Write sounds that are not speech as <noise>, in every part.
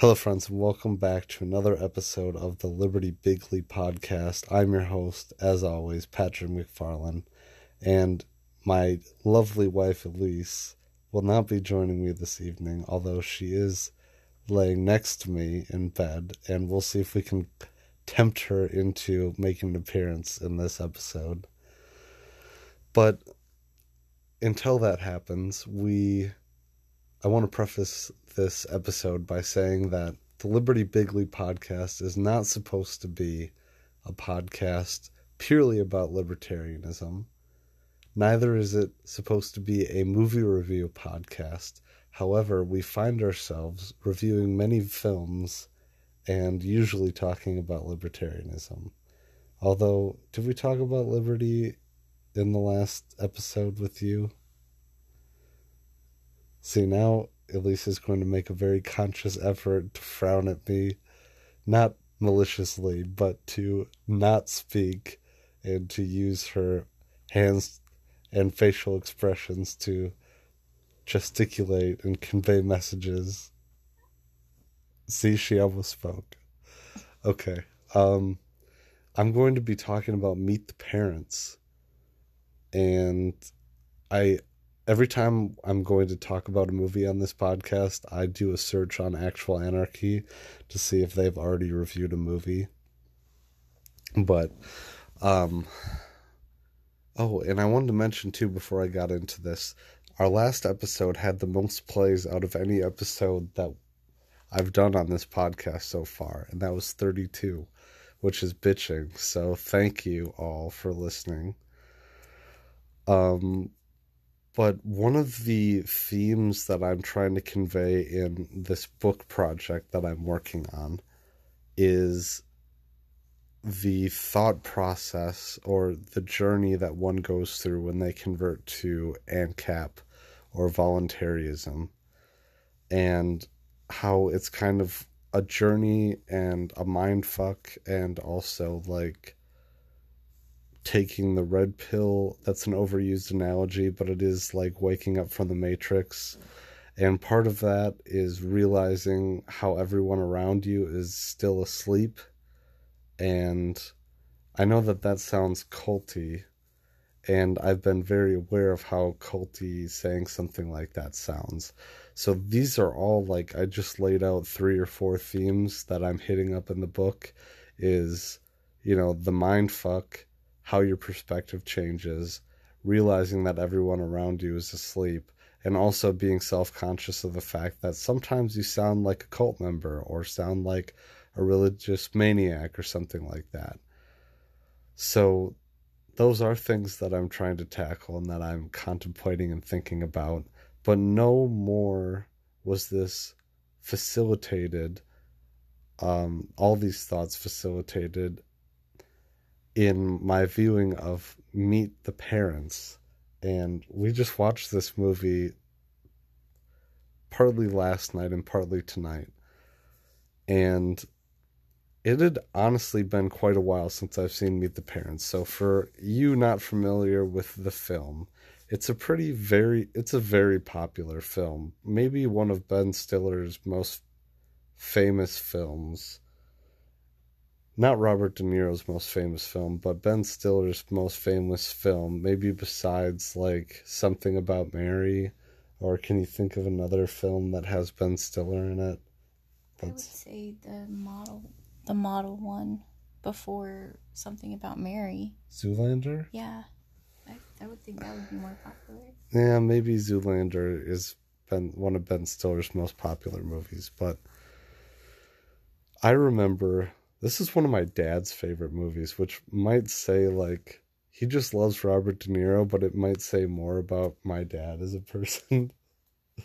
Hello, friends, and welcome back to another episode of the Liberty Weekly podcast. I'm your host, as always, Patrick MacFarlane, and my lovely wife, Elise, will not be joining me this evening, although she is laying next to me in bed, and we'll see if we can tempt her into making an appearance in this episode. But until that happens, we I want to preface this episode by saying that the Liberty Weekly podcast is not supposed to be a podcast purely about libertarianism. Neither is it supposed to be a movie review podcast. However, we find ourselves reviewing many films and usually talking about libertarianism. Although, did we talk about liberty in the last episode with you? See, now Elise is going to make a very conscious effort to frown at me, not maliciously, but to not speak and to use her hands and facial expressions to gesticulate and convey messages. See, she almost spoke. Okay. Um, I'm going to be talking about Meet the Parents. And I every time I'm going to talk about a movie on this podcast, I do a search on Actual Anarchy to see if they've already reviewed a movie. But, um, oh, and I wanted to mention too before I got into this, our last episode had the most plays out of any episode that I've done on this podcast so far, and that was 32, which is bitching. So thank you all for listening. Um, but one of the themes that I'm trying to convey in this book project that I'm working on is the thought process or the journey that one goes through when they convert to ANCAP or voluntarism, and how it's kind of a journey and a mind fuck, and also like taking the red pill. That's an overused analogy, but it is like waking up from the matrix. And part of that is realizing how everyone around you is still asleep. And I know that that sounds culty, and I've been very aware of how culty saying something like that sounds. So these are all like I just laid out three or four themes that I'm hitting up in the book is you know the mind fuck how your perspective changes, realizing that everyone around you is asleep, and also being self conscious of the fact that sometimes you sound like a cult member or sound like a religious maniac or something like that. So, those are things that I'm trying to tackle and that I'm contemplating and thinking about. But no more was this facilitated, um, all these thoughts facilitated in my viewing of Meet the Parents. And we just watched this movie partly last night and partly tonight. And it had honestly been quite a while since I've seen Meet the Parents. So for you not familiar with the film, it's a pretty very it's a very popular film. Maybe one of Ben Stiller's most famous films not Robert De Niro's most famous film, but Ben Stiller's most famous film, maybe besides like something about Mary, or can you think of another film that has Ben Stiller in it? That's... I would say the model, the model one before something about Mary. Zoolander. Yeah, I, I would think that would be more popular. Yeah, maybe Zoolander is Ben one of Ben Stiller's most popular movies, but I remember this is one of my dad's favorite movies, which might say like he just loves Robert De Niro, but it might say more about my dad as a person.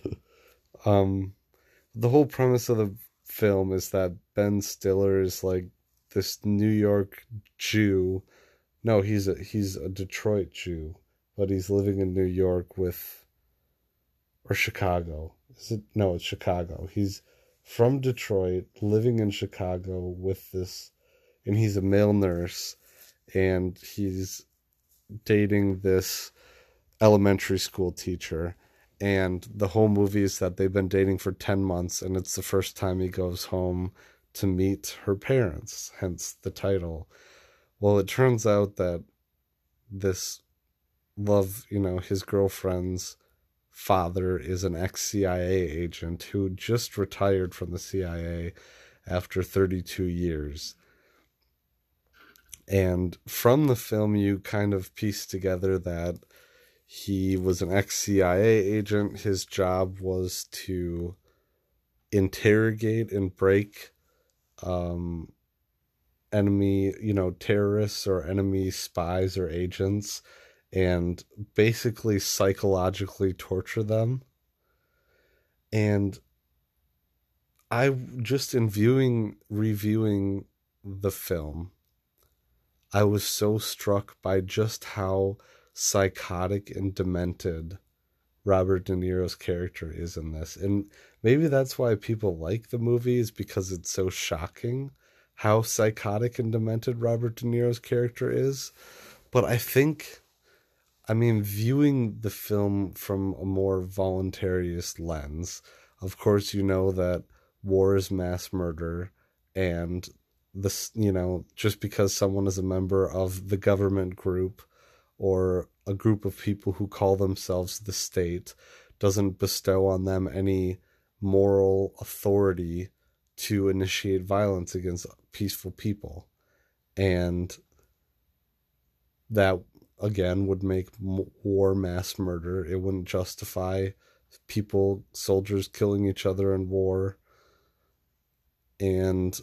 <laughs> um, the whole premise of the film is that Ben Stiller is like this New York Jew. No, he's a he's a Detroit Jew, but he's living in New York with or Chicago. Is it no, it's Chicago. He's from Detroit, living in Chicago with this, and he's a male nurse, and he's dating this elementary school teacher, and the whole movie is that they've been dating for 10 months and it's the first time he goes home to meet her parents hence the title. Well it turns out that this love you know his girlfriend's father is an ex-CIA agent who just retired from the CIA after 32 years and from the film you kind of piece together that he was an ex CIA agent. His job was to interrogate and break um, enemy, you know, terrorists or enemy spies or agents and basically psychologically torture them. And I just in viewing, reviewing the film, I was so struck by just how psychotic and demented Robert De Niro's character is in this. And maybe that's why people like the movie is because it's so shocking how psychotic and demented Robert De Niro's character is. But I think I mean viewing the film from a more voluntarist lens, of course you know that war is mass murder and this you know just because someone is a member of the government group or a group of people who call themselves the state doesn't bestow on them any moral authority to initiate violence against peaceful people. And that, again, would make war mass murder. It wouldn't justify people, soldiers killing each other in war. And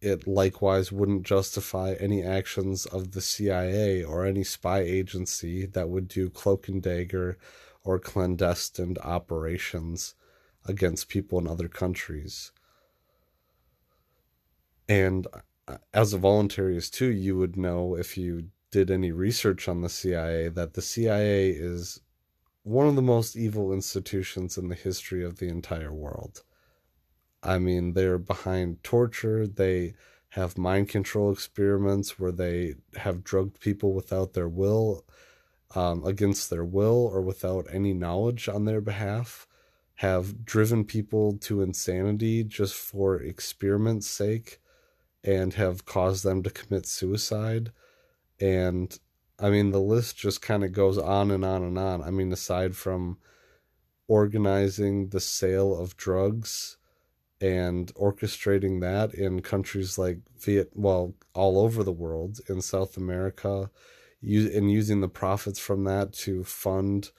it likewise wouldn't justify any actions of the CIA or any spy agency that would do cloak and dagger or clandestine operations against people in other countries. And uh, as a voluntarist too, you would know if you did any research on the CIA that the CIA is one of the most evil institutions in the history of the entire world. I mean, they're behind torture. They have mind control experiments where they have drugged people without their will, um, against their will, or without any knowledge on their behalf. Have driven people to insanity just for experiment's sake and have caused them to commit suicide. And I mean, the list just kind of goes on and on and on. I mean, aside from organizing the sale of drugs and orchestrating that in countries like Viet, well, all over the world in South America, and using the profits from that to fund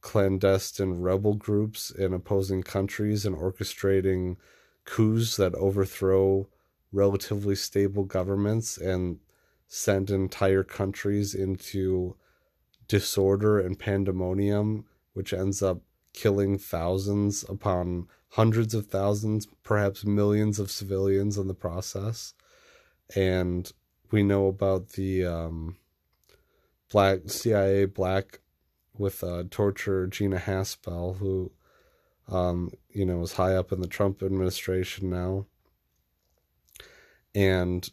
clandestine rebel groups in opposing countries and orchestrating coups that overthrow relatively stable governments and send entire countries into disorder and pandemonium, which ends up killing thousands upon hundreds of thousands, perhaps millions of civilians in the process. And we know about the um, black CIA black with uh, torture Gina Haspel, who um, you know is high up in the Trump administration now. And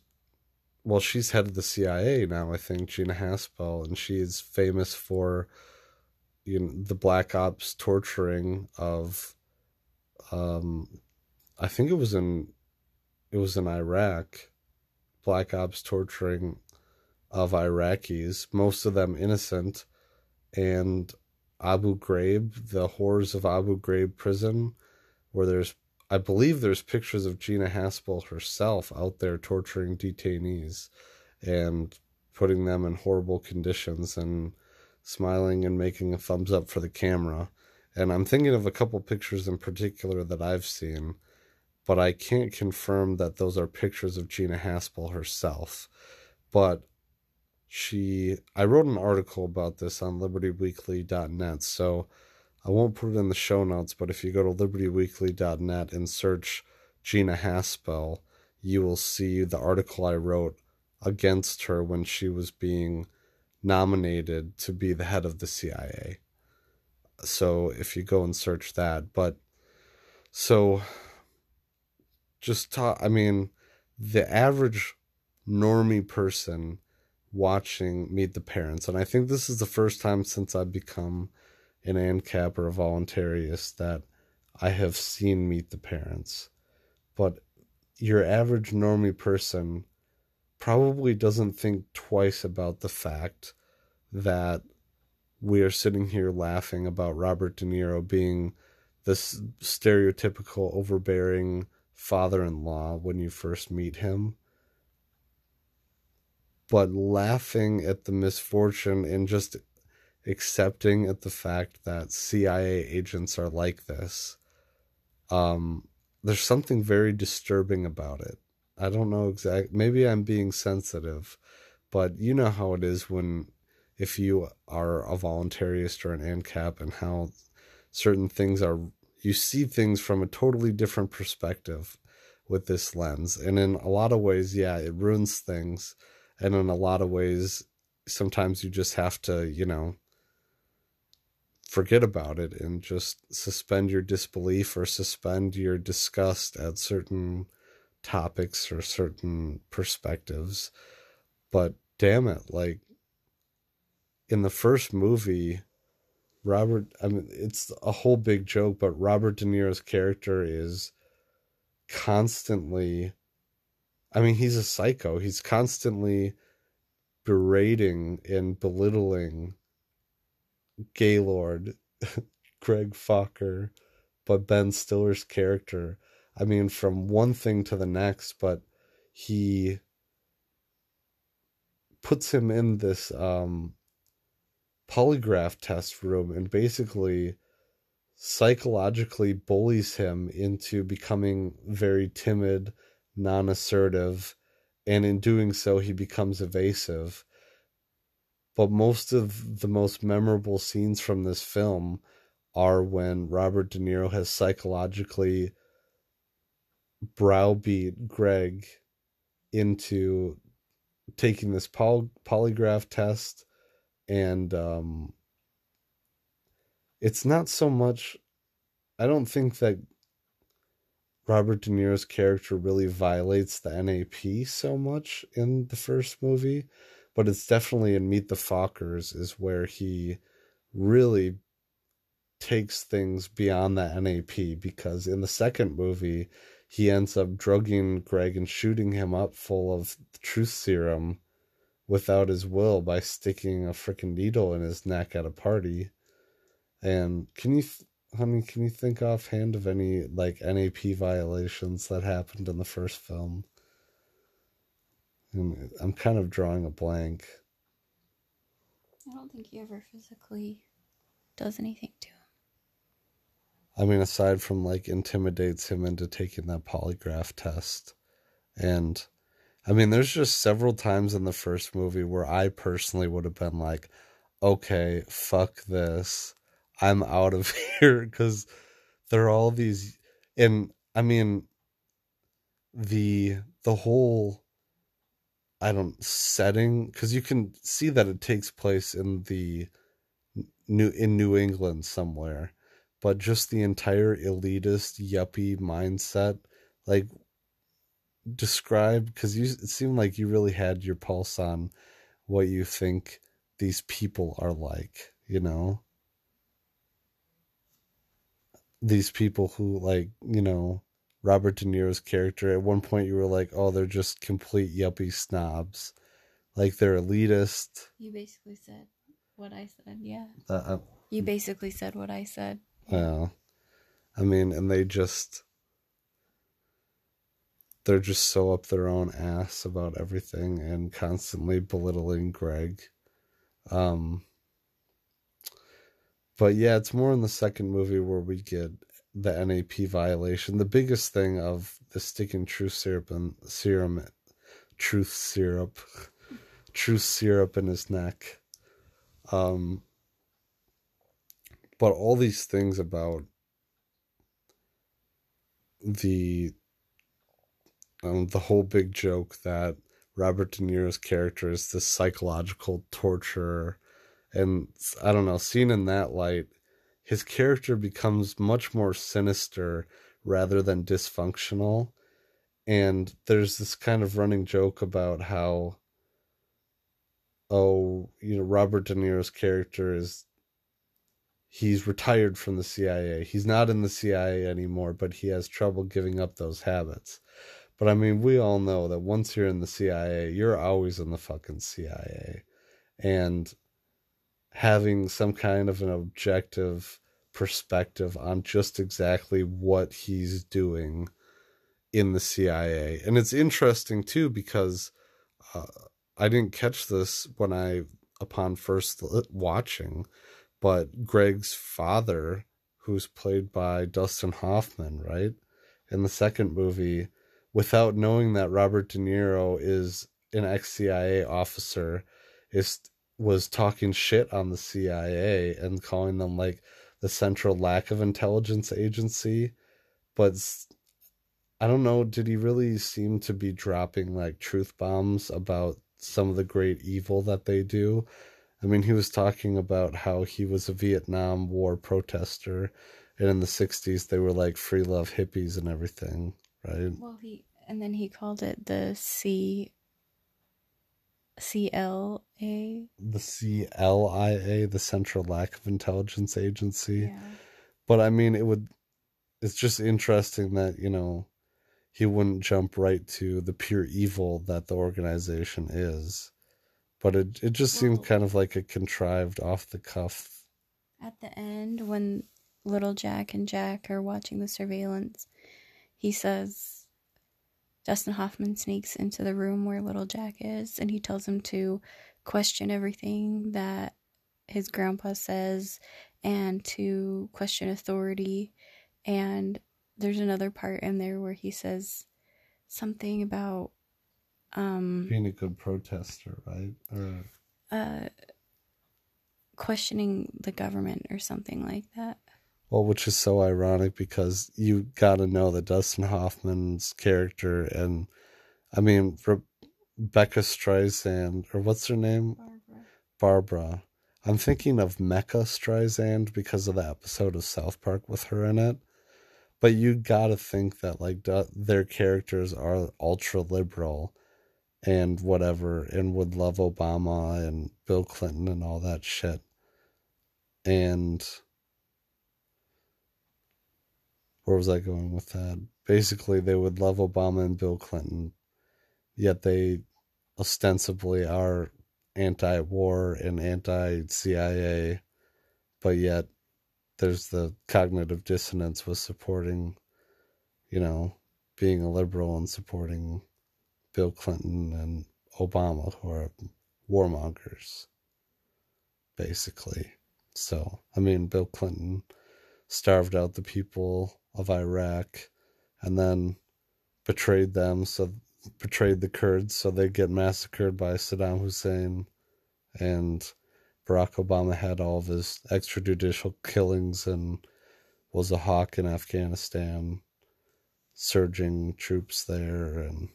well, she's head of the CIA now, I think, Gina Haspel, and she's famous for you know the black ops torturing of um, I think it was in it was in Iraq, black ops torturing of Iraqis, most of them innocent, and Abu Ghraib, the horrors of Abu Ghraib prison, where there's I believe there's pictures of Gina Haspel herself out there torturing detainees and putting them in horrible conditions and smiling and making a thumbs up for the camera. And I'm thinking of a couple pictures in particular that I've seen, but I can't confirm that those are pictures of Gina Haspel herself. But she, I wrote an article about this on libertyweekly.net, so I won't put it in the show notes, but if you go to libertyweekly.net and search Gina Haspel, you will see the article I wrote against her when she was being nominated to be the head of the CIA. So if you go and search that, but so just talk, I mean, the average normie person watching Meet the Parents, and I think this is the first time since I've become an ANCAP or a voluntarist that I have seen meet the parents. But your average normie person probably doesn't think twice about the fact that we are sitting here laughing about Robert De Niro being this stereotypical overbearing father-in-law when you first meet him but laughing at the misfortune and just accepting at the fact that CIA agents are like this um there's something very disturbing about it. I don't know exact maybe I'm being sensitive but you know how it is when if you are a voluntarist or an ANCAP and how certain things are you see things from a totally different perspective with this lens. And in a lot of ways yeah it ruins things. And in a lot of ways sometimes you just have to you know forget about it and just suspend your disbelief or suspend your disgust at certain topics or certain perspectives. But damn it like in the first movie Robert I mean it's a whole big joke but Robert De Niro's character is constantly I mean he's a psycho. He's constantly berating and belittling Gaylord <laughs> Greg Focker but Ben Stiller's character I mean from one thing to the next but he puts him in this um polygraph test room and basically psychologically bullies him into becoming very timid, non assertive, and in doing so, he becomes evasive. But most of the most memorable scenes from this film are when Robert De Niro has psychologically browbeat Greg into taking this poly- polygraph test and um it's not so much I don't think that Robert De Niro's character really violates the NAP so much in the first movie, but it's definitely in Meet the Fockers is where he really takes things beyond the NAP because in the second movie he ends up drugging Greg and shooting him up full of truth serum without his will by sticking a freaking needle in his neck at a party. And can you, honey, can you think offhand of any like NAP violations that happened in the first film? I'm kind of drawing a blank. I don't think he ever physically does anything to him. I mean, aside from like intimidates him into taking that polygraph test. And I mean, there's just several times in the first movie where I personally would have been like, okay, fuck this. I'm out of <laughs> here because there are all these and I mean the the whole I don't setting because you can see that it takes place in the new in New England somewhere, but just the entire elitist yuppie mindset, like describe because you it seemed like you really had your pulse on what you think these people are like, you know? These people who like you know Robert De Niro's character. At one point, you were like, "Oh, they're just complete yuppie snobs, like they're elitist." You basically said what I said. Yeah. Uh, uh, You basically said what I said. well, I mean, and they just they're just so up their own ass about everything and constantly belittling Greg. Um, but yeah, it's more in the second movie where we get the NAP violation. The biggest thing of the sticking truth syrup and serum, truth syrup, <laughs> truth syrup in his neck. Um, but all these things about the um, the whole big joke that Robert De Niro's character is this psychological torturer and I don't know, seen in that light, his character becomes much more sinister rather than dysfunctional. And there's this kind of running joke about how, oh, you know, Robert De Niro's character is, he's retired from the CIA. He's not in the CIA anymore, but he has trouble giving up those habits. But I mean, we all know that once you're in the CIA, you're always in the fucking CIA. And having some kind of an objective perspective on just exactly what he's doing in the CIA. And it's interesting too because uh, I didn't catch this when I upon first watching, but Greg's father, who's played by Dustin Hoffman, right? In the second movie, without knowing that Robert De Niro is an ex CIA officer, is was talking shit on the CIA and calling them like the central lack of intelligence agency. But I don't know, did he really seem to be dropping like truth bombs about some of the great evil that they do? I mean, he was talking about how he was a Vietnam War protester, and in the 60s they were like free love hippies and everything, right? Well, he and then he called it the C CLA. The CLIA, the Central Lack of Intelligence Agency. Yeah. But I mean, it would. It's just interesting that you know he wouldn't jump right to the pure evil that the organization is. But it it just well, seemed kind of like a contrived off the cuff. At the end, when little Jack and Jack are watching the surveillance, he says Dustin Hoffman sneaks into the room where little Jack is and he tells him to question everything that his grandpa says and to question authority. And there's another part in there where he says something about um being a good protester, right? Or uh questioning the government or something like that. Well, which is so ironic because you got to know that Dustin Hoffman's character and I mean Rebecca Streisand or what's her name? Barbara. Barbara. I'm thinking of Mecha-Streisand because of the episode of South Park with her in it. But you got to think that like their characters are ultra liberal and whatever and would love Obama and Bill Clinton and all that shit. And where was I going with that? Basically, they would love Obama and Bill Clinton, yet they ostensibly are anti war and anti CIA, but yet there's the cognitive dissonance with supporting, you know, being a liberal and supporting Bill Clinton and Obama, who are warmongers, basically. So, I mean, Bill Clinton starved out the people of Iraq and then betrayed them so betrayed the Kurds so they get massacred by Saddam Hussein and Barack Obama had all of his extrajudicial killings and was a hawk in Afghanistan surging troops there and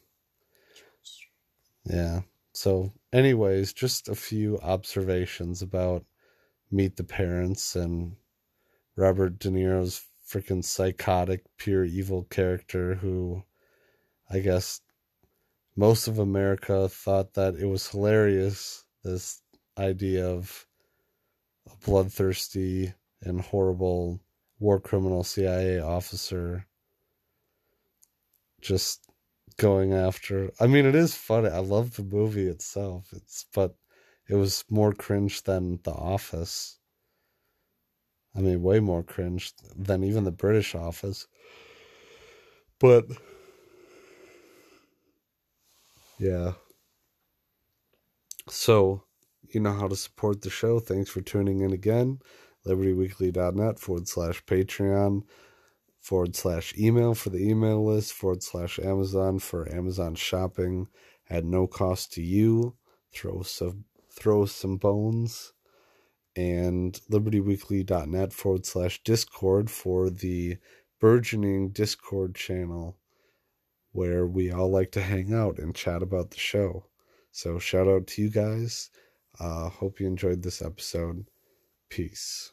yeah. So anyways just a few observations about meet the parents and Robert De Niro's freaking psychotic, pure evil character who I guess most of America thought that it was hilarious this idea of a bloodthirsty and horrible war criminal CIA officer just going after I mean it is funny. I love the movie itself. It's but it was more cringe than The Office. I mean, way more cringe than even the British office. But yeah. So, you know how to support the show. Thanks for tuning in again. LibertyWeekly.net forward slash Patreon forward slash email for the email list forward slash Amazon for Amazon shopping at no cost to you. Throw some throw some bones and libertyweekly.net forward slash discord for the burgeoning discord channel where we all like to hang out and chat about the show. So shout out to you guys. Uh hope you enjoyed this episode. Peace